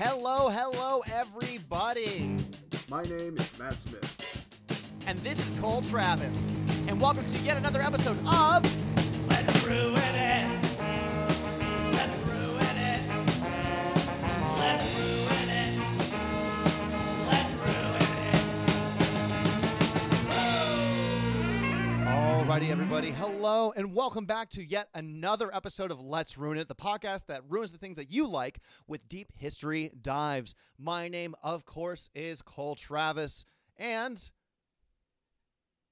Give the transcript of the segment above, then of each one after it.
Hello, hello, everybody. My name is Matt Smith. And this is Cole Travis. And welcome to yet another episode of Let's Ruin It. Alrighty, everybody. Hello, and welcome back to yet another episode of Let's Ruin It, the podcast that ruins the things that you like with deep history dives. My name, of course, is Cole Travis, and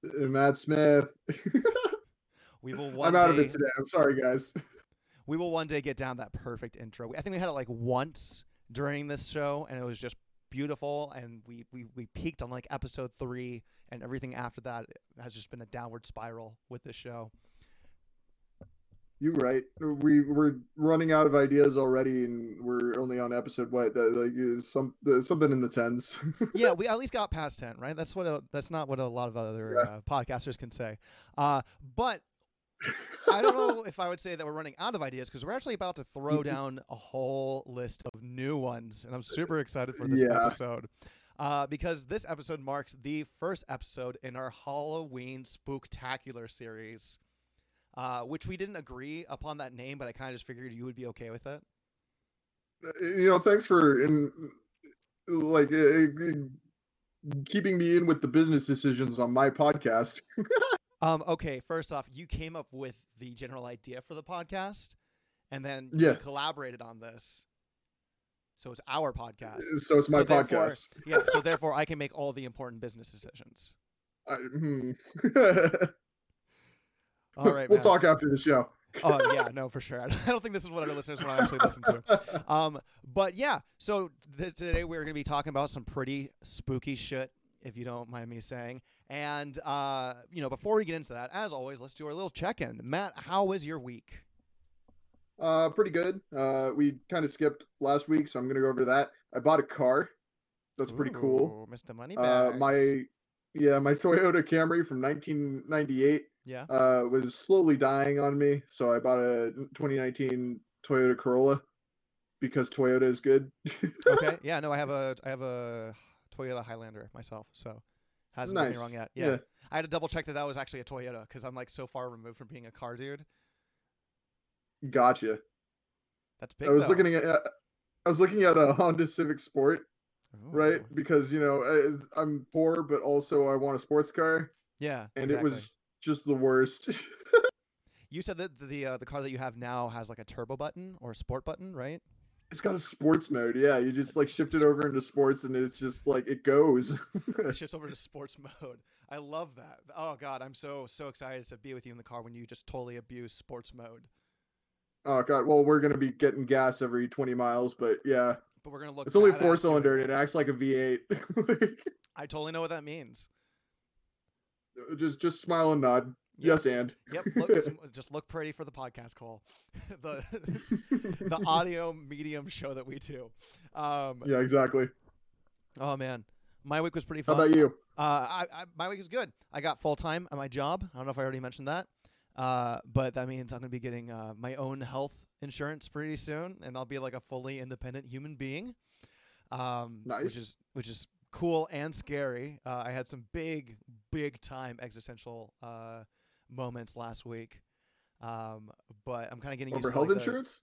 Uh, Matt Smith. we will one I'm out of it today. I'm sorry, guys. we will one day get down that perfect intro. I think we had it like once during this show, and it was just beautiful. And we we we peaked on like episode three, and everything after that has just been a downward spiral with this show. You're right. We we're running out of ideas already, and we're only on episode what, like uh, some something in the tens. yeah, we at least got past ten, right? That's what a, that's not what a lot of other Yeah. uh, podcasters can say. Uh, but I don't know if I would say that we're running out of ideas because we're actually about to throw down a whole list of new ones, and I'm super excited for this Yeah. episode. Uh, because this episode marks the first episode in our Halloween Spooktacular series, uh, which we didn't agree upon that name, but I kind of just figured you would be okay with it. you know, thanks for in like uh, keeping me in with the business decisions on my podcast. Um, okay, first off, you came up with the general idea for the podcast, and then Yeah. you collaborated on this. So it's our podcast. So it's my So podcast. yeah, so therefore I can make all the important business decisions. I, hmm. All right, we'll man. talk after the show. Oh yeah, no, for sure. I don't think this is what our listeners want to actually listen to. Um, but yeah, so th- today we're going to be talking about some pretty spooky shit, if you don't mind me saying. And uh, you know, before we get into that, as always, let's do our little check-in. Matt, how was your week? Uh, pretty good. Uh, we kind of skipped last week, so I'm gonna go over that. I bought a car. That's pretty cool. Mr. Money Uh, my yeah, my Toyota Camry from 1998 yeah. uh was slowly dying on me, so I bought a 2019 Toyota Corolla because Toyota is good. okay. Yeah. No, I have a I have a Toyota Highlander myself, so hasn't done me wrong yet. Yeah. I had to double check that that was actually a Toyota because I'm like so far removed from being a car dude. Gotcha. That's big. I was though. looking at I was looking at a Honda Civic Sport, right? Because you know I- I'm poor, but also I want a sports car, Yeah. and exactly. it was just the worst. You said that the uh, the car that you have now has like a turbo button or a sport button, right? It's got a sports mode. Yeah, you just like shift it over into sports, and it's just like it goes. It shifts over to sports mode. I love that. Oh god, I'm so so excited to be with you in the car when you just totally abuse sports mode. oh god. Well, we're gonna be getting gas every 20 miles, but yeah, But we're gonna look. it's only four cylinder, and it acts like a V8. Like, I totally know what that means. Uh, just just smile and nod. Yes, and. Yep. Look, just look pretty for the podcast call. the the audio medium show that we do. Um, yeah, exactly. Oh man, my week was pretty How about you? Uh, I, I, my week is good. I got full time at my job. I don't know if I already mentioned that, uh, but that means I'm going to be getting uh, my own health insurance pretty soon, and I'll be like a fully independent human being. Um, Nice. Which is which is cool and scary. Uh, I had some big, big time existential uh, moments last week. Um, but I'm kind of getting Over used to health like, the- insurance?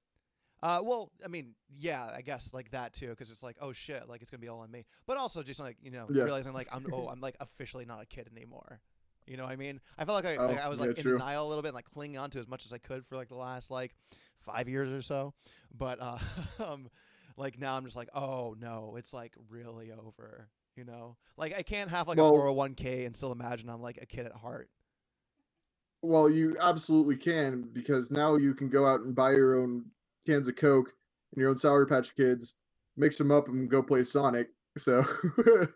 uh, well, I mean, yeah, I guess like that too, because it's like, oh shit, like it's gonna be all on me. But also just like you know, Yeah. realizing like I'm oh I'm like officially not a kid anymore. You know what I mean? I felt like I, Oh, like, I was yeah, like in true. denial a little bit, and, like clinging on to as much as I could for like the last like five years or so. But uh, um, like now I'm just like, oh no, it's like really over. You know, like I can't have like Well- a 401k and still imagine I'm like a kid at heart. Well, you absolutely can because now you can go out and buy your own cans of Coke and your own Sour Patch Kids, mix them up, and go play Sonic. So,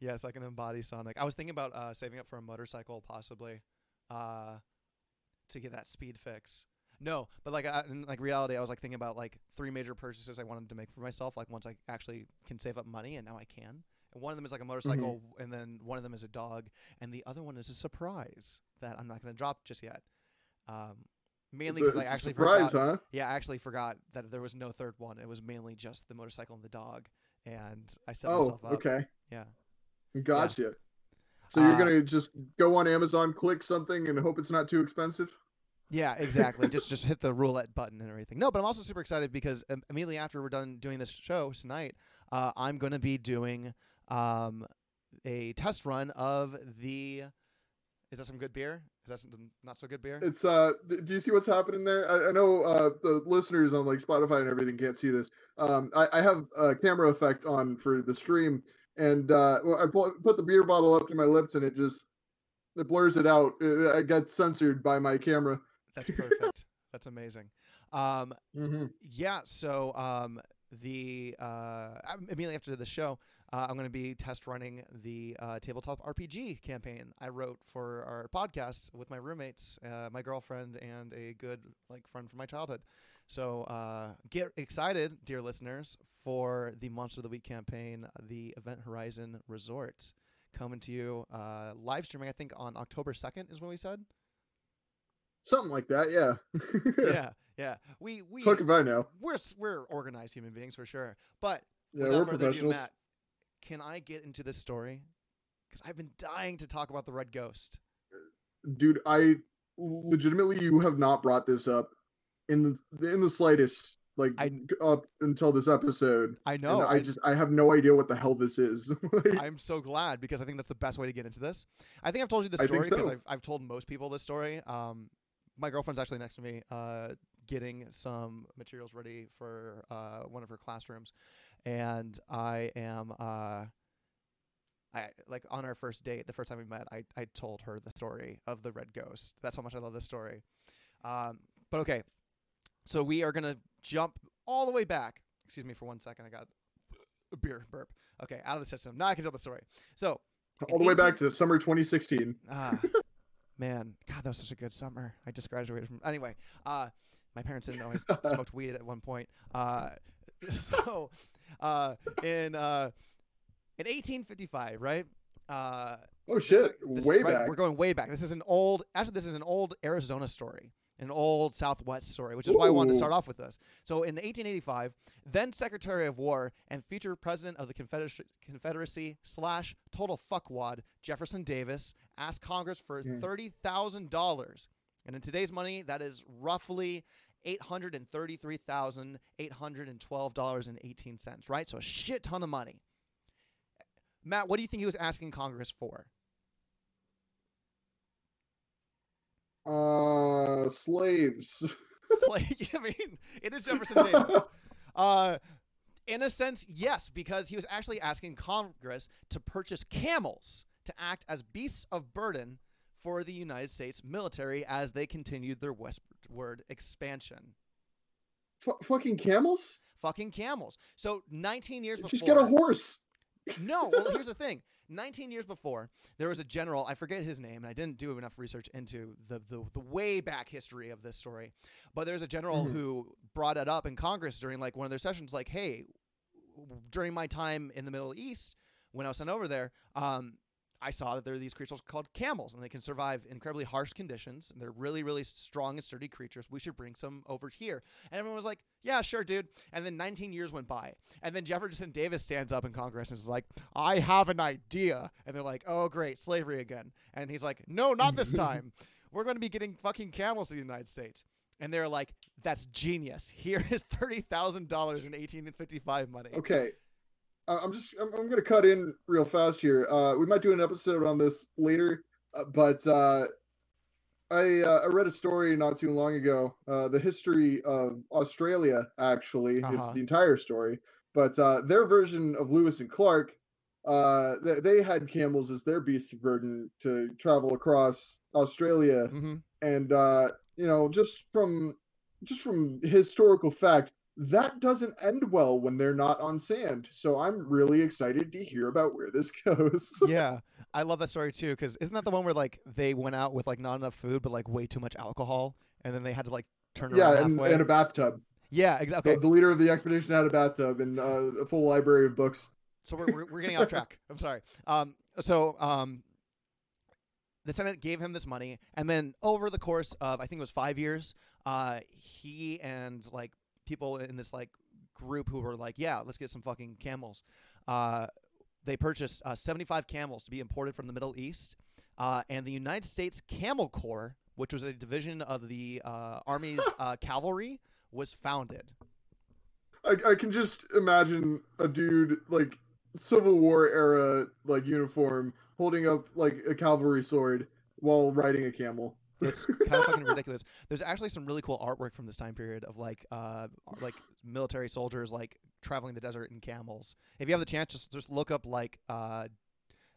Yes, I can embody Sonic. I was thinking about uh, saving up for a motorcycle, possibly, uh, to get that speed fix. No, but like I, in like reality, I was like thinking about like three major purchases I wanted to make for myself. Like once I actually can save up money, and now I can. One of them is like a motorcycle, and then one of them is a dog, and the other one is a surprise that I'm not going to drop just yet. Um, Mainly because I actually surprise, forgot. huh? Yeah, I actually forgot that there was no third one. It was mainly just the motorcycle and the dog, and I set Oh, myself up. okay. Yeah. Gotcha. So you're Uh, gonna just go on Amazon, click something, and hope it's not too expensive. Yeah, exactly. just just hit the roulette button and everything. No, but I'm also super excited because um, immediately after we're done doing this show tonight, uh, I'm going to be doing um, a test run of the. Is that some good beer? Is that some not so good beer? It's uh, do you see what's happening there? I, I know uh, the listeners on like Spotify and everything can't see this. Um, I, I have a camera effect on for the stream, and uh, I pu- put the beer bottle up to my lips, and it just it blurs it out. It, I got censored by my camera. That's perfect. That's amazing. Um, hmm yeah. So um, the uh, immediately after the show, uh, I'm going to be test running the uh, tabletop RPG campaign I wrote for our podcast with my roommates, uh, my girlfriend, and a good like friend from my childhood. So uh, get excited, dear listeners, for the Monster of the Week campaign, the Event Horizon Resort, coming to you uh, live streaming. I think on October second is when we said. Something like that, yeah. yeah, yeah. We we Fuck if I know. we're we're organized human beings for sure. But Yeah, we're further ado, professionals. Matt, can I get into this story? Because I've been dying to talk about the Red Ghost. Dude, I legitimately you have not brought this up in the in the slightest, like I- up until this episode. I know. and I, just I have no idea what the hell this is. Like, I'm so glad because I think that's the best way to get into this. I think I've told you this I think story because so. I've I've told most people this story. Um, my girlfriend's actually next to me, uh, getting some materials ready for uh one of her classrooms, and I am uh. I like on our first date, the first time we met, I, I told her the story of the red ghost. That's how much I love this story. Um, but okay, so we are gonna jump all the way back. Excuse me for one second. I got a beer burp. Okay, out of the system. Now I can tell the story. So all the way back to summer 2016. ah, man, God, that was such a good summer. I just graduated from. Anyway, uh, my parents didn't know I smoked weed at one point. Uh, so, uh, in uh, in 1855, right? Uh, Oh shit, this- way right, back. We're going way back. This is an old. Actually, this is an old Arizona story, an old Southwest story, which is why I wanted to start off with this. So, in 1885, then Secretary of War and future President of the Confederacy, Confederacy slash total fuckwad Jefferson Davis asked Congress for Hmm. thirty thousand dollars, and in today's money, that is roughly. Eight hundred and thirty-three thousand eight hundred and twelve dollars and eighteen cents. Right, so a shit ton of money. Matt, what do you think he was asking Congress for? Uh, slaves. I mean, it is Jefferson Davis. Uh, in a sense, yes, because he was actually asking Congress to purchase camels to act as beasts of burden for the United States military as they continued their westward expansion. F- fucking camels. Fucking camels. So 19 years before. Just get a horse. No, well, here's the thing. 19 years before, there was a general, I forget his name, and I didn't do enough research into the, the, the way back history of this story. But there's a general Mhm. who brought it up in Congress during like one of their sessions, like, hey, during my time in the Middle East, when I was sent over there, um, I saw that there are these creatures called camels, and they can survive incredibly harsh conditions. And they're really, really strong and sturdy creatures. We should bring some over here. And everyone was like, "Yeah, sure, dude." And then 19 years went by, and then Jefferson Davis stands up in Congress and is like, "I have an idea." And they're like, "Oh, great, slavery again." And he's like, "No, not this time. We're going to be getting fucking camels to the United States." And they're like, "That's genius. Here is thirty thousand dollars in 1855 money." Okay. Uh, I'm just I'm, I'm gonna cut in real fast here. Uh, we might do an episode on this later, uh, but uh, I uh, I read a story not too long ago. Uh, the history of Australia actually Uh-huh. is the entire story, but uh, their version of Lewis and Clark, uh, they, they had camels as their beast of burden to travel across Australia Mm-hmm. and uh you know just from just from historical fact that doesn't end well when they're not on sand so i'm really excited to hear about where this goes yeah, I love that story too. Because isn't that the one where like they went out with like not enough food, but like way too much alcohol, and then they had to like turn yeah around and, halfway? and a bathtub yeah, exactly. the, the leader of the expedition had a bathtub and uh, a full library of books so we're, we're, we're getting off track. I'm sorry. Um, so um, the Senate gave him this money, and then over the course of I think it was five years, uh, he and like people in this like group who were like, yeah, let's get some fucking camels. Uh, they purchased uh, 75 camels to be imported from the Middle East, uh, and the United States Camel Corps, which was a division of the uh, Army's uh, cavalry, was founded. I, I can just imagine a dude like Civil War era like uniform holding up like a cavalry sword while riding a camel. It's kind of fucking ridiculous. There's actually some really cool artwork from this time period of like uh like military soldiers like traveling the desert in camels. If you have the chance, just just look up like uh,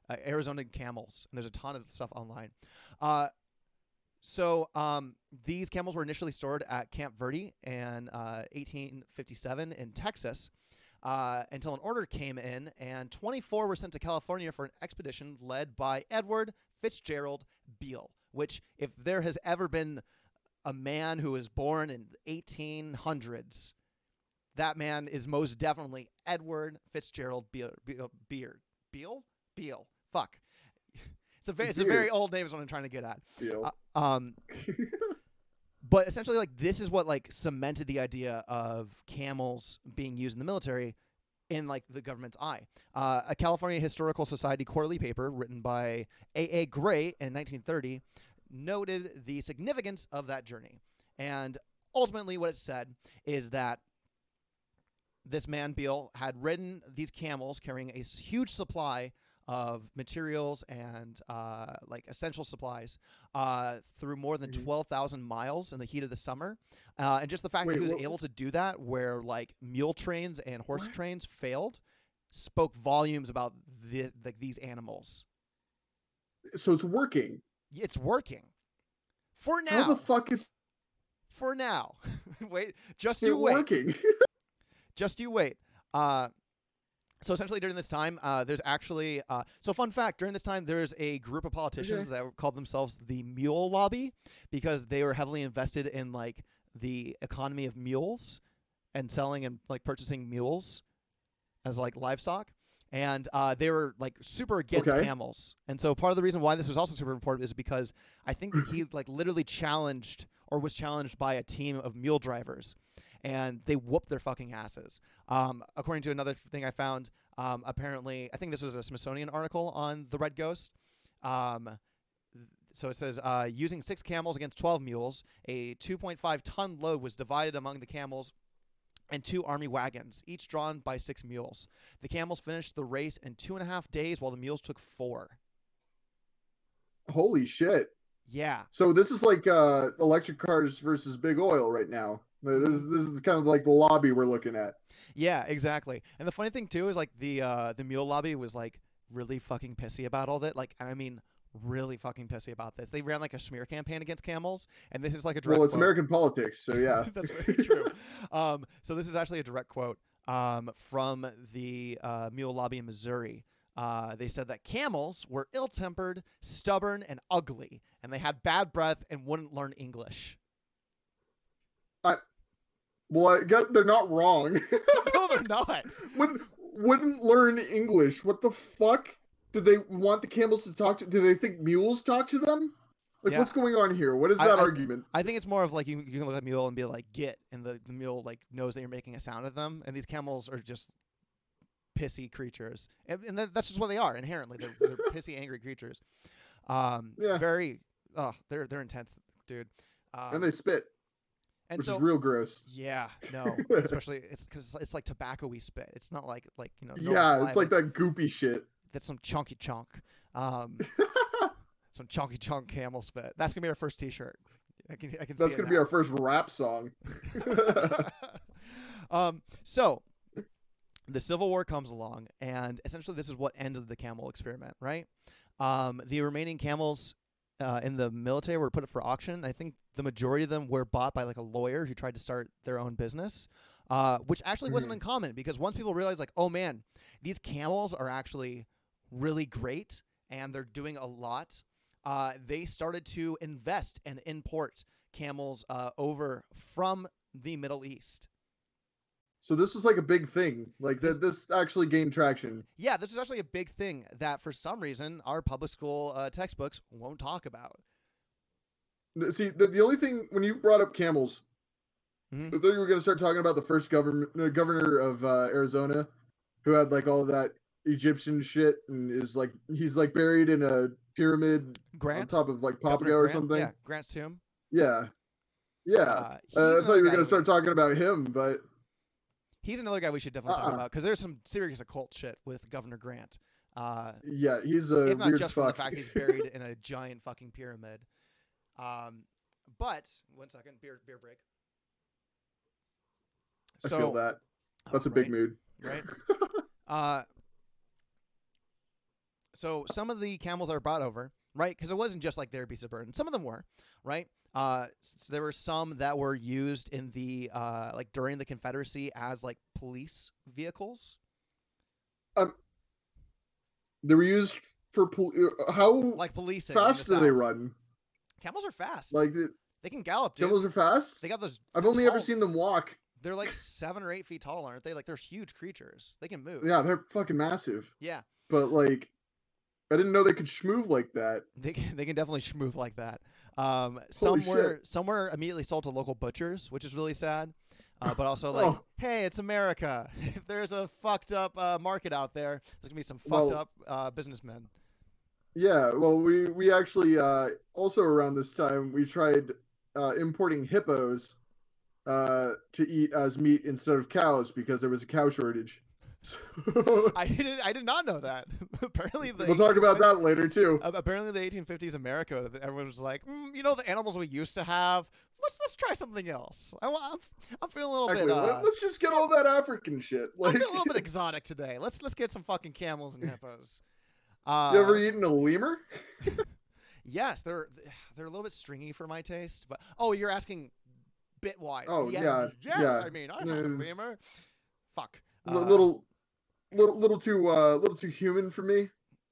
uh Arizona camels, and there's a ton of stuff online. Uh, so um, these camels were initially stored at Camp Verde in uh, 1857 in Texas. Uh, until an order came in, and 24 were sent to California for an expedition led by Edward Fitzgerald Beale. Which, if there has ever been a man who was born in 1800s, that man is most definitely Edward Fitzgerald. Beale, Beard. Beale? Beale. Fuck. It's a very, it's a very old name is what I'm trying to get at. Beale. Uh, um, but essentially, like this is what like cemented the idea of camels being used in the military in like the government's eye. Uh, a California Historical Society quarterly paper written by A. A. Gray in 1930 noted the significance of that journey, and ultimately, what it said is that this man Beale had ridden these camels carrying a huge supply of materials and uh, like essential supplies uh, through more than Mhm. 12,000 miles in the heat of the summer. Uh, and just the fact that he was what- able to do that where like mule trains and horse What? trains failed spoke volumes about the, like these animals. so it's working. It's working. For now. How the fuck is for now. wait, just you wait. working? just you wait. Uh, so essentially, during this time, uh, there's actually uh, so fun fact. During this time, there's a group of politicians Okay. that called themselves the Mule Lobby because they were heavily invested in like the economy of mules and selling and like purchasing mules as like livestock. And uh, they were like super against Okay. camels, and so part of the reason why this was also super important is because I think he like literally challenged or was challenged by a team of mule drivers, and they whooped their fucking asses. Um, according to another thing I found, um, apparently, I think this was a Smithsonian article on the Red Ghost. Um, so it says, uh, using six camels against 12 mules, a 2.5 ton load was divided among the camels and two army wagons, each drawn by six mules. The camels finished the race in two and a half days, while the mules took four. Holy shit! Yeah, So this is like uh, electric cars versus big oil right now. This is, this is kind of like the lobby we're looking at. yeah, exactly. And the funny thing too is like the uh, the mule lobby was like really fucking pissy about all that. Like, I mean, really fucking pissy about this. They ran like a smear campaign against camels, and this is like a direct. Well, it's quote. American politics, so yeah. That's very true. Um, so this is actually a direct quote um, from the uh, mule lobby in Missouri. Uh, they said that camels were ill-tempered, stubborn, and ugly, and they had bad breath and wouldn't learn English. Well, I guess they're not wrong. no, they're not. Wouldn't wouldn't learn English. What the fuck? Did they want the camels to talk to? Do they think mules talk to them? Like, Yeah. what's going on here? What is that I- argument? I think it's more of like you, you can look at a mule and be like "get," and the, the mule like knows that you're making a sound at them, and these camels are just pissy creatures, and, and that, that's just what they are inherently. They're, they're pissy, angry creatures. Um, Yeah. very. Oh, they're they're intense, dude. Um, and they spit, and which so is real gross. yeah, no, especially it's because it's like tobacco-y spit. It's not like like you know. Yeah, it's like that goopy shit. That's some chunky chunk. Um, some chunky chunk camel spit. That's gonna be our first T-shirt. I can I can. That's gonna now. be our first rap song. um, so the Civil War comes along, and essentially this is what ended the camel experiment, right? Um, the remaining camels uh, in the military were put up for auction. I think the majority of them were bought by like a lawyer who tried to start their own business, uh, which actually wasn't Mhm. uncommon because once people realized, like, oh man, these camels are actually really great and they're doing a lot, uh, they started to invest and import camels uh, over from the Middle East. so this was like a big thing. Like. This actually gained traction. Yeah, this is actually a big thing that for some reason our public school uh, textbooks won't talk about. See, the, the only thing when you brought up camels, Mhm. I thought you were going to start talking about the first government uh, governor of uh, Arizona, who had like all of that Egyptian shit and is like he's like buried in a pyramid Grant, on top of like Governor Papua or something. Yeah, Grant's tomb. Yeah. Yeah. Uh, Uh, I thought you were going to start talking about him, but He's another guy we should definitely talk Uh-uh. about because there's some serious occult shit with Governor Grant. Uh, yeah, he's a if not just from the fact he's buried in a giant fucking pyramid. Um, but one second, beer beer break. I feel that. oh, That's a big right, mood. right? Uh, so some of the camels are brought over, right? Because it wasn't just like their beasts of burden. Some of them were, right? Uh, s- there were some that were used in the uh, like during the Confederacy as like police vehicles. Um, They were used for pol- uh, how like policing. fast do they run? Camels are fast. Like the, they can gallop, dude. camels are fast. they got those. I've only ever seen them walk. They're like seven or eight feet tall, aren't they? Like they're huge creatures. They can move. Yeah, they're fucking massive. Yeah. But like, I didn't know they could schmoove like that. They can, they can definitely schmooth like that. Um, some Holy were shit. some were immediately sold to local butchers, which is really sad. Uh, but also like, Oh. hey, it's America. If there's a fucked up uh, market out there, there's gonna be some fucked Well- up uh, businessmen. Yeah, well, we we actually uh, also around this time we tried uh, importing hippos uh, to eat as meat instead of cows because there was a cow shortage. So, I didn't. I did not know that. apparently, the we'll talk about that later too. Apparently, the 1850s America, that everyone was like, mm, you know, the animals we used to have. Let's let's try something else. I, wa- I'm I'm feeling a little Actually, bit. Uh, let, us just get all that African shit. I'm feeling a little bit exotic today. Let's let's get some fucking camels and hippos. Uh, you ever eaten a lemur? Yes, they're they're a little bit stringy for my taste, but oh, you're asking bit wise. Oh, yeah, yeah, yes. yeah. I mean, I've had a Mm. lemur. Fuck. A Uh, little, little, little too, uh, little too human for me.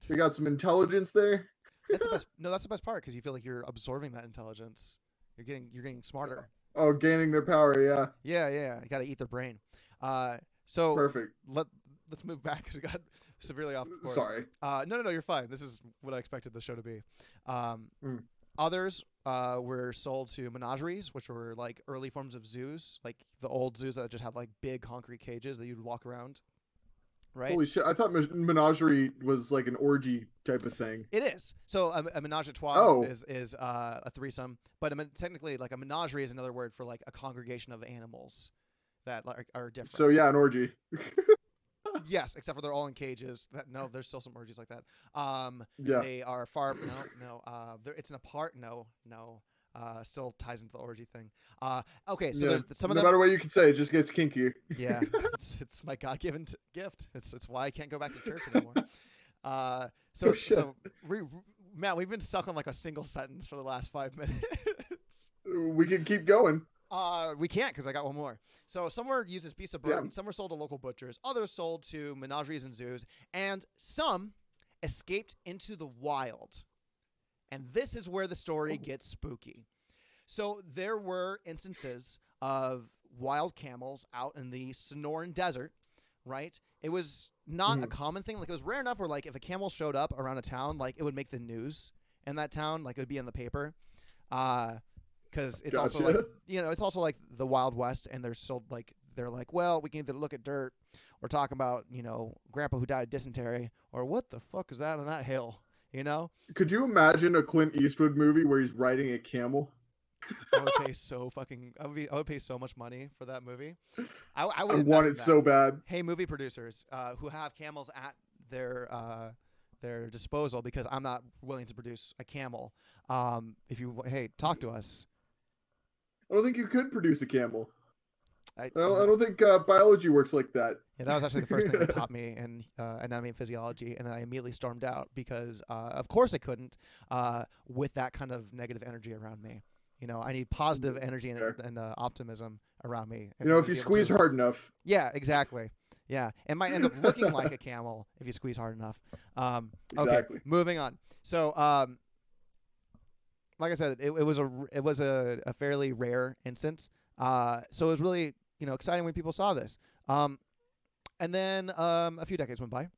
They got some intelligence there. That's the best. No, that's the best part because you feel like you're absorbing that intelligence. You're getting you're getting smarter. Oh, gaining their power. Yeah, Yeah, yeah. You got to eat their brain. Uh, so perfect. let let's move back because we got severely off course. Sorry. Uh, no, no, no. You're fine. This is what I expected the show to be. Um, Mm. Others uh, were sold to menageries, which were like early forms of zoos, like the old zoos that just had like big concrete cages that you'd walk around. Right. Holy shit! I thought menagerie was like an orgy type of thing. It is. So a, a menage a trois Oh. is is uh, a threesome, but a, technically, like a menagerie is another word for like a congregation of animals that like are different. So yeah, an orgy. yes, except for they're all in cages. That no, there's still some orgies like that. Um, Yeah. they are far no no. Uh, it's an apart no no. Uh, still ties into the orgy thing. Uh, okay, so yeah. some no of them. matter what you can say, it just gets kinkier. yeah, it's it's my God given t- gift. It's it's why I can't go back to church anymore. Uh, so Oh, so we, Matt, we've been stuck on like a single sentence for the last five minutes. We can keep going. Uh, we can't because I got one more. So some were used as beasts of Yeah. some were sold to local butchers, others sold to menageries and zoos, and some escaped into the wild. And this is where the story Oh. gets spooky. So there were instances of wild camels out in the Sonoran Desert, right? It was not a Mhm. common thing. Like it was rare enough where like if a camel showed up around a town, like it would make the news in that town, like it would be in the paper. Uh because it's also like you know, it's also like the Wild West, and they're still like they're like, well, we can either look at dirt or talk about you know Grandpa who died of dysentery, or what the fuck is that on that hill? You know, Could you imagine a Clint Eastwood movie where he's riding a camel? I would pay so fucking, I would, be, I would pay so much money for that movie. I, I would I want it so bad. Hey, movie producers uh, who have camels at their uh, their disposal, because I'm not willing to produce a camel. Um, if you hey, talk to us. I don't think you could produce a camel. I, I don't, I don't think uh, biology works like that. Yeah, that was actually the first thing they taught me in uh, anatomy and physiology, and then I immediately stormed out because, uh, of course, I couldn't uh, with that kind of negative energy around me. You know, I need positive energy and, and uh, optimism around me. You know, if you gonna be able squeeze to- hard enough. Yeah, exactly. Yeah, it might end up looking like a camel if you squeeze hard enough. Um, Exactly. Okay, moving on. So, um, like I said, it, it was a it was a, a fairly rare instance. Uh, so it was really you know exciting when people saw this. Um, and then um, a few decades went by,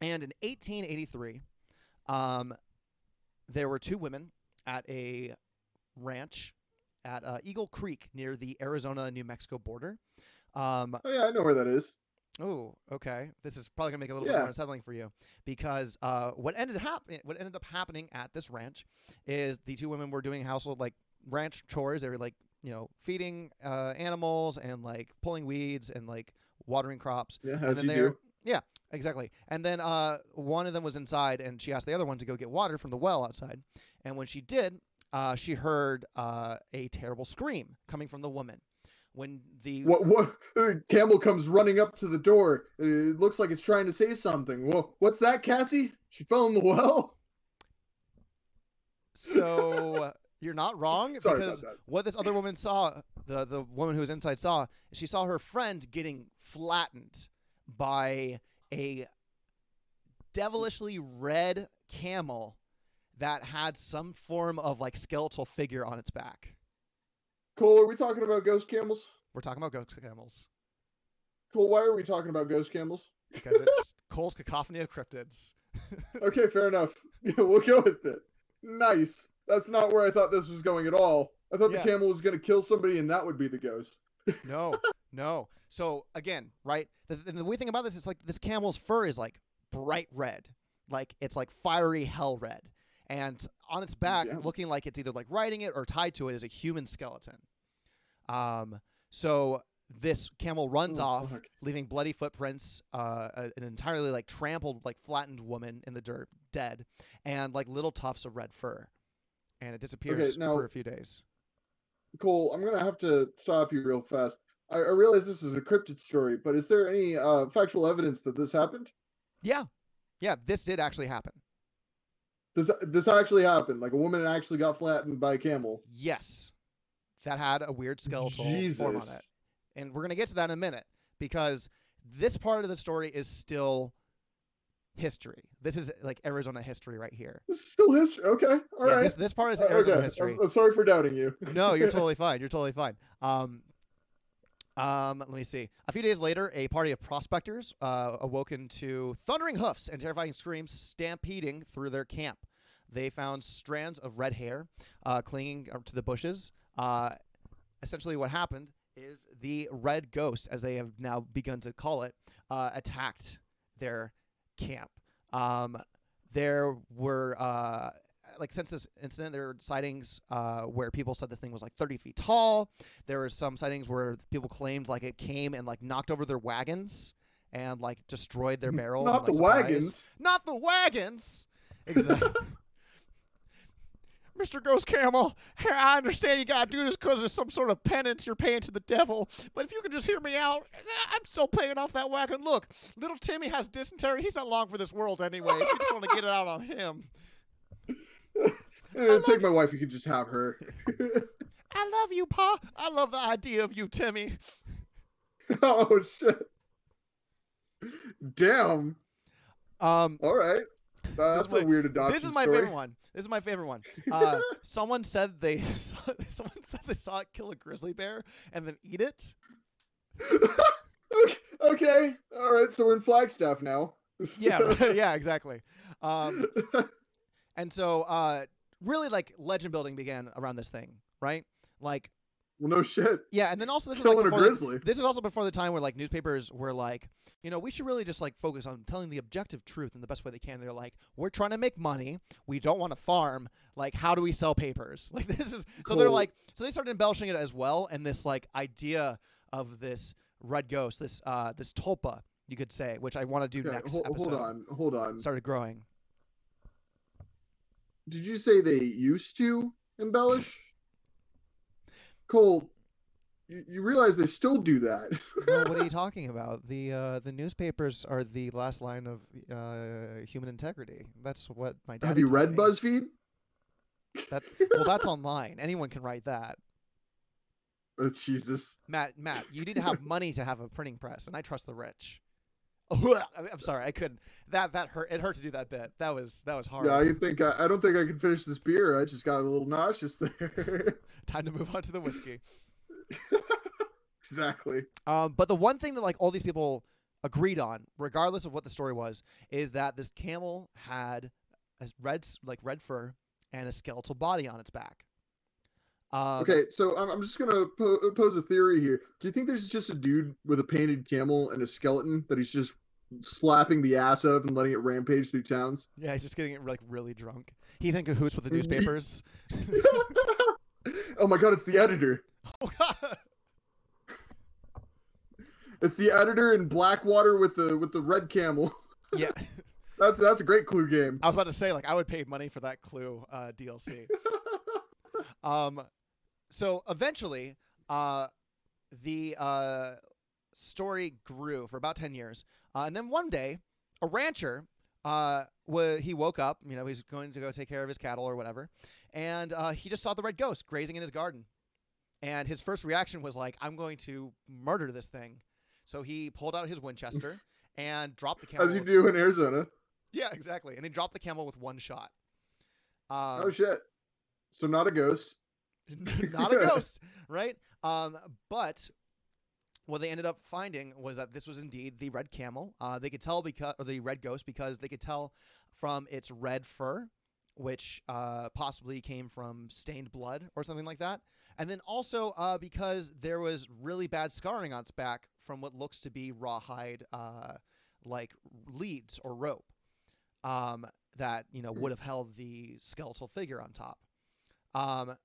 and in 1883, um, there were two women at a ranch at uh, Eagle Creek near the Arizona New Mexico border. Um, Oh yeah, I know where that is. Oh, okay. This is probably gonna make it a little bit Yeah. more unsettling for you because uh, what ended happening, what ended up happening at this ranch, is the two women were doing household like ranch chores. They were like you know feeding uh, animals and like pulling weeds and like watering crops. Yeah, and as then you do. Yeah, exactly. And then uh, one of them was inside, and she asked the other one to go get water from the well outside. And when she did, uh, she heard uh, a terrible scream coming from the woman. When the What? What? uh, Camel comes running up to the door. It looks like it's trying to say something. Well, what's that, Cassie? She fell in the well. So you're not wrong Sorry because what this other woman saw, the the woman who was inside saw, she saw her friend getting flattened by a devilishly red camel that had some form of like skeletal figure on its back. Cole, are we talking about ghost camels? We're talking about ghost camels Cole, why are we talking about ghost camels? because it's Cole's cacophony of cryptids. Okay, fair enough. Yeah, we'll go with it. Nice. That's not where I thought this was going at all. I thought Yeah. the camel was going to kill somebody and that would be the ghost. No, no. So again, right? The, the, the weird thing about this is like this camel's fur is like bright red, like it's like fiery hell red, and on its back, Yeah. looking like it's either like riding it or tied to it, is a human skeleton. Um, so this camel runs Oh, off, fuck. leaving bloody footprints, uh, an entirely like trampled, like flattened woman in the dirt, dead, and like little tufts of red fur, and it disappears now- for a few days. Cole, I'm going to have to stop you real fast. I, I realize this is a cryptid story, but is there any uh, factual evidence that this happened? Yeah, yeah, this did actually happen. This this actually happened. Like a woman actually got flattened by a camel. Yes. That had a weird skeletal Jesus. form on it. And we're going to get to that in a minute because this part of the story is still history. This is like Arizona history right here. This is still history. Okay, all right. yeah, this, this part is Uh, Arizona okay, history. I'm, I'm sorry for doubting you. no, you're totally fine. You're totally fine. Um, um, let me see. A few days later, a party of prospectors uh, awoken to thundering hoofs and terrifying screams stampeding through their camp. They found strands of red hair uh, clinging to the bushes. Uh, essentially, what happened is the red ghost, as they have now begun to call it, uh, attacked their camp. Um, there were uh, like since this incident, there were sightings uh, where people said this thing was like 30 feet tall. There were some sightings where people claimed like it came and like knocked over their wagons and like destroyed their barrels. Not and, the supplies. wagons. Not the wagons. Exactly. Mr. Ghost Camel, I understand you gotta do this because there's some sort of penance you're paying to the devil. But if you can just hear me out, eh, I'm still paying off that wagon. Look, little Timmy has dysentery. He's not long for this world anyway. If you just want to get it out on him. Take my wife. You can just have her. I love you, Pa. I love the idea of you, Timmy. oh shit. Damn. Um, All right. Uh, This that's is a weird adoption this is my story. favorite one. This is my favorite one. Uh, someone said they saw, someone said they saw it kill a grizzly bear and then eat it. okay, okay. All right. So we're in Flagstaff now. Yeah, yeah, exactly. Um, and so, uh, really, like legend building began around this thing, right? Like, well, no shit. yeah, and then also this is like a the- grizzly. this is also before the time where like newspapers were like, you know, we should really just like focus on telling the objective truth in the best way they can. They're like, we're trying to make money. We don't want to farm. Like, how do we sell papers? Like, this is so they're like, so they started embellishing it as well, and this like idea of this red ghost, this uh, this tulpa, you could say, which I want to do Okay, next hol- episode. hold on. Hold on. Started growing. Did you say they used to embellish? Cole, you, you realize they still do that. well, what are you talking about? The uh, the newspapers are the last line of uh, human integrity. That's what my dad. Have you read BuzzFeed? That, well, that's online. Anyone can write that. Oh, Jesus. Matt, Matt, you need to have money to have a printing press, and I trust the rich. I'm sorry, I couldn't. That that hurt. It hurt to do that bit. That was that was hard. Yeah, I think I, I don't think I can finish this beer. I just got a little nauseous there. Time to move on to the whiskey. exactly. Um, but the one thing that like all these people agreed on, regardless of what the story was, is that this camel had a red like red fur and a skeletal body on its back. Um, Okay, so I'm, I'm just gonna po- pose a theory here. Do you think there's just a dude with a painted camel and a skeleton that he's just slapping the ass of and letting it rampage through towns? Yeah, he's just getting like really drunk. He's in cahoots with the newspapers. oh my god, it's the editor. oh god. It's the editor in Blackwater with the with the red camel. Yeah, That's that's a great clue game. I was about to say like I would pay money for that Clue uh, DLC. Um, so eventually, uh, the uh, story grew for about ten years, uh, and then one day, a rancher, uh, wa he woke up. You know, he's going to go take care of his cattle or whatever, and uh, he just saw the red ghost grazing in his garden, and his first reaction was like, "I'm going to murder this thing." So he pulled out his Winchester and dropped the camel. As you do in Arizona. Yeah, exactly. And he dropped the camel with one shot. Um, oh shit. So not a ghost. not a ghost, right? Um, but what they ended up finding was that this was indeed the red camel. Uh, they could tell because, or the red ghost, because they could tell from its red fur, which uh, possibly came from stained blood or something like that. And then also uh, because there was really bad scarring on its back from what looks to be rawhide, uh, like leads or rope, um, that you know would have held the skeletal figure on top. Um,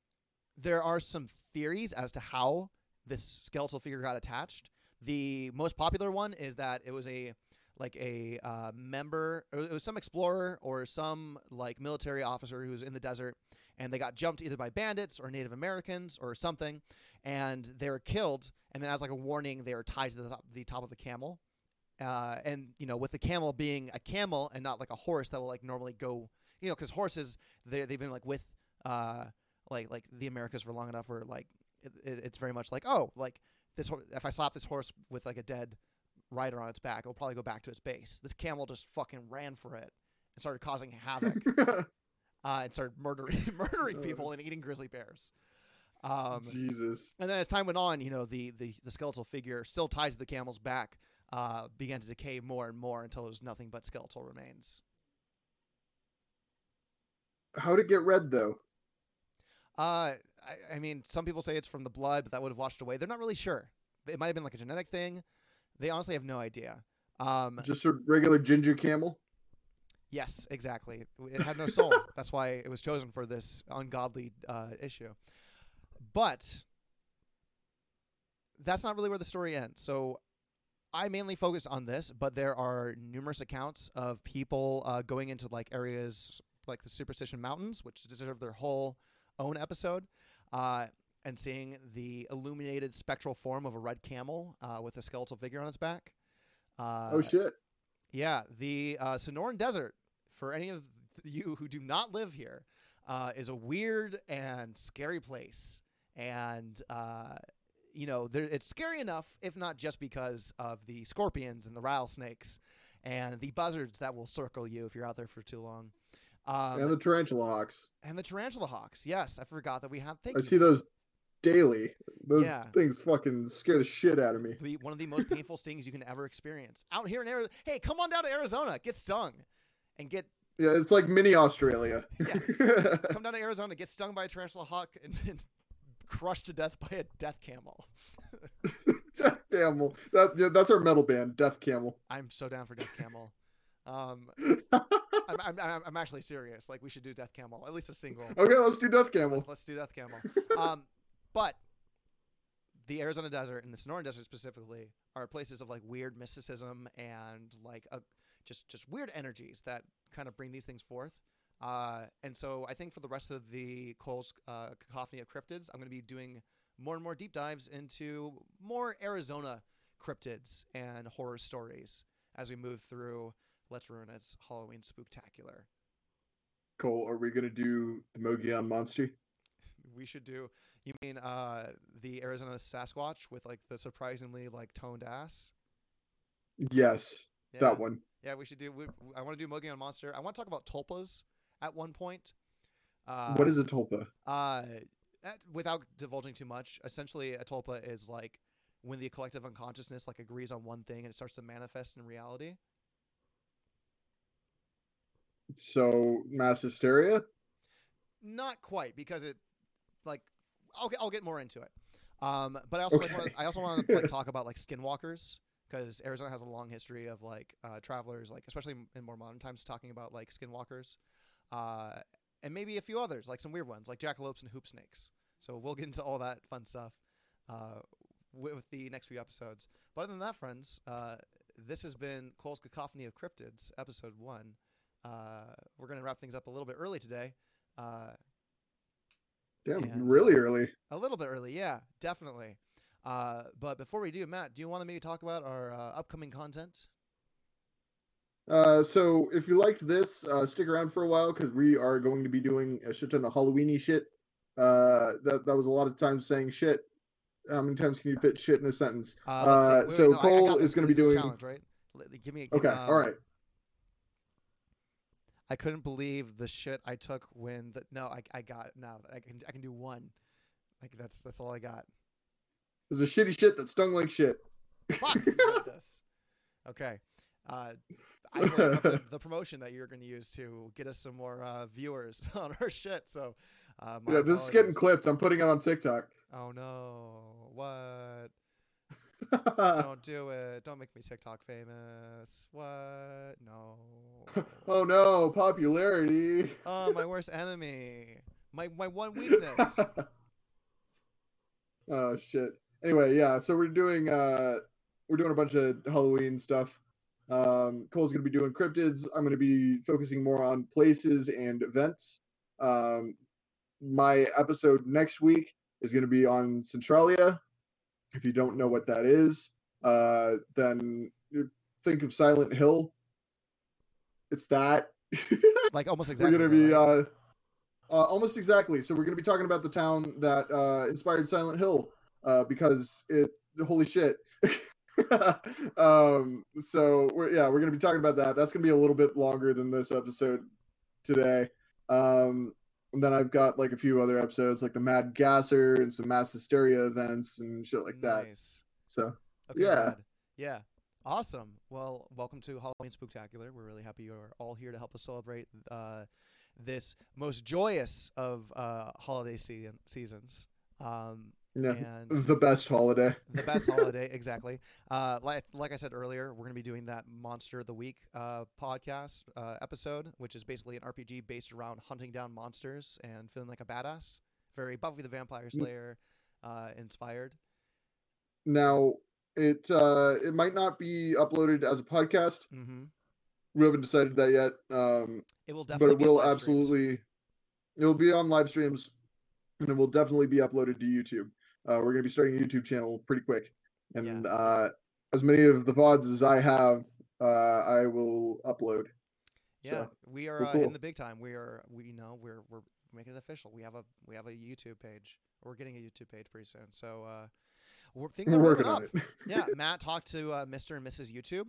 there are some theories as to how this skeletal figure got attached. The most popular one is that it was a like a uh, member, it was some explorer or some like military officer who was in the desert, and they got jumped either by bandits or Native Americans or something, and they were killed. And then as like a warning, they were tied to the top, the top of the camel. Uh, and you know, with the camel being a camel and not like a horse that will like normally go, you know, because horses they they've been like with uh like like the Americas for long enough where like it, it, it's very much like oh like this if I slap this horse with like a dead rider on its back it'll probably go back to its base. This camel just fucking ran for it and started causing havoc uh, and started murdering murdering people and eating grizzly bears. Um, Jesus. and then as time went on, you know, the, the, the skeletal figure still tied to the camel's back uh, began to decay more and more until it was nothing but skeletal remains. How'd it get red though? Uh, I, I mean, some people say it's from the blood, but that would have washed away. They're not really sure. It might have been like a genetic thing. They honestly have no idea. Um, Just a regular ginger camel? yes, exactly. It had no soul. That's why it was chosen for this ungodly uh, issue. But that's not really where the story ends. So I mainly focused on this, but there are numerous accounts of people uh, going into like areas like the Superstition Mountains, which deserve their whole own episode, uh, and seeing the illuminated spectral form of a red camel uh, with a skeletal figure on its back. Uh, oh shit. yeah, the uh, Sonoran Desert, for any of you who do not live here, uh, is a weird and scary place. And, uh, you know, there, it's scary enough, if not just because of the scorpions and the rattlesnakes and the buzzards that will circle you if you're out there for too long. Um, and the tarantula hawks. and the tarantula hawks. Yes, I forgot that we had. Thank I you. see those daily. Those Yeah. things fucking scare the shit out of me. the one of the most painful stings you can ever experience out here in Arizona. Hey, come on down to Arizona, get stung, and get Yeah, it's like mini Australia. come down to Arizona, get stung by a tarantula hawk, and, and crushed to death by a death camel. Death Camel. That, yeah, that's our metal band, Death Camel. I'm so down for death camel. Um, I'm, I'm, I'm, actually serious. Like we should do death camel, at least a single. okay, let's do Death Camel. Let's, let's do death camel. Um, but the Arizona desert and the Sonoran desert specifically are places of like weird mysticism and like a, just just weird energies that kind of bring these things forth. Uh, and so I think for the rest of the Cole's uh, cacophony of cryptids, I'm going to be doing more and more deep dives into more Arizona cryptids and horror stories as we move through Let's Ruin It's Halloween Spooktacular. Cole, are we gonna do the Mogollon Monster? We should do. You mean uh, the Arizona Sasquatch with like the surprisingly like toned ass? Yes, Yeah. that one. Yeah, we should do. We, I want to do Mogollon Monster. I want to talk about tulpas at one point. Uh, what is a tulpa? Uh, at, without divulging too much, essentially a tulpa is like when the collective unconsciousness like agrees on one thing and it starts to manifest in reality. So mass hysteria. Not quite because it like I'll get I'll get more into it. Um, but I also Okay. wanna, I also want to like talk about like skinwalkers because Arizona has a long history of like uh, travelers, like especially in- more modern times, talking about like skinwalkers, uh, and maybe a few others, like some weird ones, like jackalopes and hoop snakes. So we'll get into all that fun stuff uh, wi- with the next few episodes. But other than that, friends, uh, this has been Cole's Cacophony of Cryptids, episode one. Uh, we're gonna wrap things up a little bit early today. Uh, really uh, early. a little bit early, yeah, definitely. Uh, but before we do, Matt, do you want to maybe talk about our uh, upcoming content? Uh, so if you liked this, uh, stick around for a while because we are going to be doing a shit ton of Halloweeny shit. Uh, that that was a lot of times saying shit. How many times can you fit shit in a sentence? Uh. Uh, Wait, so wait, no, I- I Cole is gonna be This a doing- challenge, right? Give me. give- Okay, um, all right. I couldn't believe the shit I took when the no, I, I got it now. I can I can do one. Like that's that's all I got. There's a shitty shit that stung like shit. Fuck this. Okay. Uh, I the, the promotion that you're going to use to get us some more uh, viewers on our shit. So, uh, Yeah, this is getting clipped. I'm putting it on TikTok. Oh no! What? Don't do it! Don't make me TikTok famous. What? No. oh no, popularity. Oh, my worst enemy. My my one weakness. oh shit. Anyway, yeah, so we're doing uh we're doing a bunch of Halloween stuff. Um Cole's gonna be doing cryptids. I'm gonna be focusing more on places and events. Um my episode next week is gonna be on Centralia. If you don't know what that is, uh then think of Silent Hill. It's that. like almost exactly. we're gonna be uh, uh almost exactly so we're gonna be talking about the town that uh inspired silent hill uh because it holy shit um so we're yeah we're gonna be talking about that that's gonna be a little bit longer than this episode today um and then i've got like a few other episodes like the mad gasser and some mass hysteria events and shit like that so Okay, Yeah. rad. Yeah. Awesome. Well, welcome to Halloween Spooktacular. We're really happy you are all here to help us celebrate uh, this most joyous of uh, holiday season seasons. Um, yeah and the best holiday the best holiday, exactly. Uh, like like I said earlier, we're going to be doing that Monster of the Week uh, podcast uh, episode, which is basically an RPG based around hunting down monsters and feeling like a badass. Very Buffy the Vampire Slayer uh, inspired. now it uh it might not be uploaded as a podcast hmm we haven't decided that yet um It will definitely, but it will live streams. absolutely it'll be on live streams and it will definitely be uploaded to youtube uh, we're going to be starting a youtube channel pretty quick and uh, as many of the vods as i have uh, i will upload Yeah, So, we are cool, uh, in the big time. We are, we you know, we're we're making it official. We have a we have a YouTube page. We're getting a YouTube page pretty soon. So uh, we're, things we're are working up. on it yeah, Matt talked to uh, Mr. and Mrs. YouTube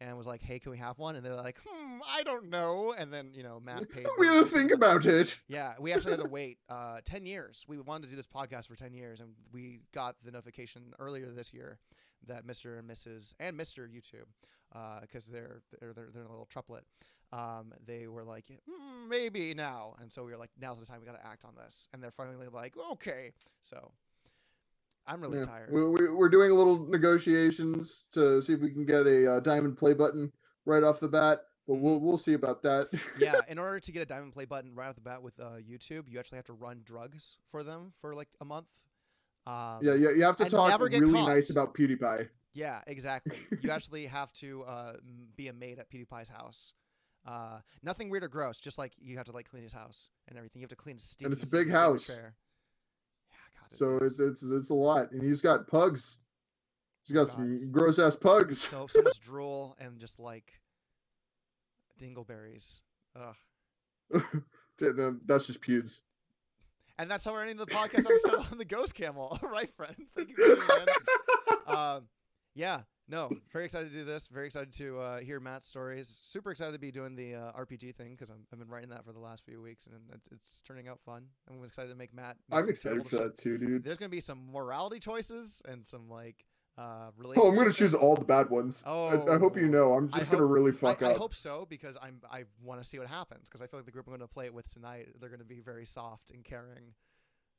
and was like, "Hey, can we have one?" And they're like, "Hmm, I don't know." And then you know, Matt paid. we had to think about it Yeah, we actually had to wait uh, 10 years. We wanted to do this podcast for 10 years, and we got the notification earlier this year that Mr. and Mrs. and Mr. YouTube, because they're, they're, they're, they're a little triplet, um, they were like, "Hmm, maybe now. And so we were like, now's the time we got to act on this. And they're finally like, okay. So I'm really Yeah. tired. we, we, we're doing a little negotiations to see if we can get a uh, diamond play button right off the bat but we'll we'll see about that yeah, in order to get a diamond play button right off the bat with uh, YouTube, you actually have to run drugs for them for like a month. Um, yeah, yeah you have to talk never get really caught. nice about pewdiepie Yeah, exactly. you actually have to uh, be a maid at PewDiePie's house. Uh, nothing weird or gross. Just like you have to like clean his house and everything. You have to clean his steam. And it's a big house. Chair. Yeah, God. it So it's it's it's a lot, and he's got pugs. He's got God. some gross ass pugs. so so much drool and just like dingleberries. Ugh. That's just pewds. And that's how we're ending the podcast episode on the ghost camel. All right, friends. Thank you for tuning in. um, yeah, no, very excited to do this. Very excited to uh, hear Matt's stories. Super excited to be doing the uh, RPG thing because I've been writing that for the last few weeks and it's, it's turning out fun. I'm excited to make Matt. make I'm excited for that too, dude. There's gonna be some morality choices and some like uh, Oh, I'm gonna choose all the bad ones. I, I hope you Oh, know. I'm just gonna really fuck I up. I hope so because I'm I want to see what happens because I feel like the group I'm going to play it with tonight they're going to be very soft and caring.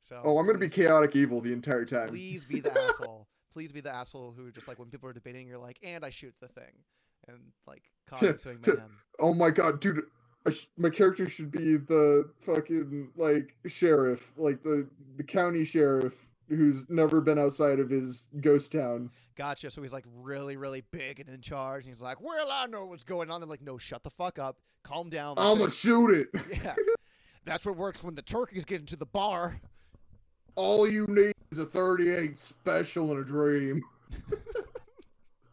So Oh, I'm gonna be chaotic evil the entire time. Please be the asshole. Please be the asshole who just like when people are debating, you're like, and I shoot the thing, and like cause ensuing mayhem. Oh my god, dude! I sh- my character should be the fucking like sheriff, like the the county sheriff who's never been outside of his ghost town. Gotcha. So he's like really, really big and in charge, and he's like, "Well, I know what's going on." They're like, "No, shut the fuck up, calm down." I'm gonna shoot it. it." yeah, that's what works when the turkeys get into the bar. All you need is a 38 special and a dream.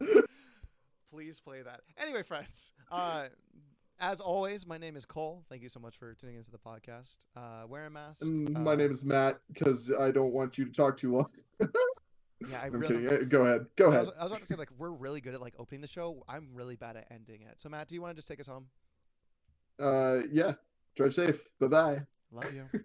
Please play that. Anyway, friends. Uh, as always, my name is Cole. Thank you so much for tuning into the podcast. Uh, wear a mask. And uh, my name is Matt because I don't want you to talk too long. Yeah, I I'm really. kidding. Go ahead. Go I ahead. was, I was about to say like we're really good at like opening the show. I'm really bad at ending it. So Matt, do you want to just take us home? Uh, yeah. Drive safe. Bye bye. Love you.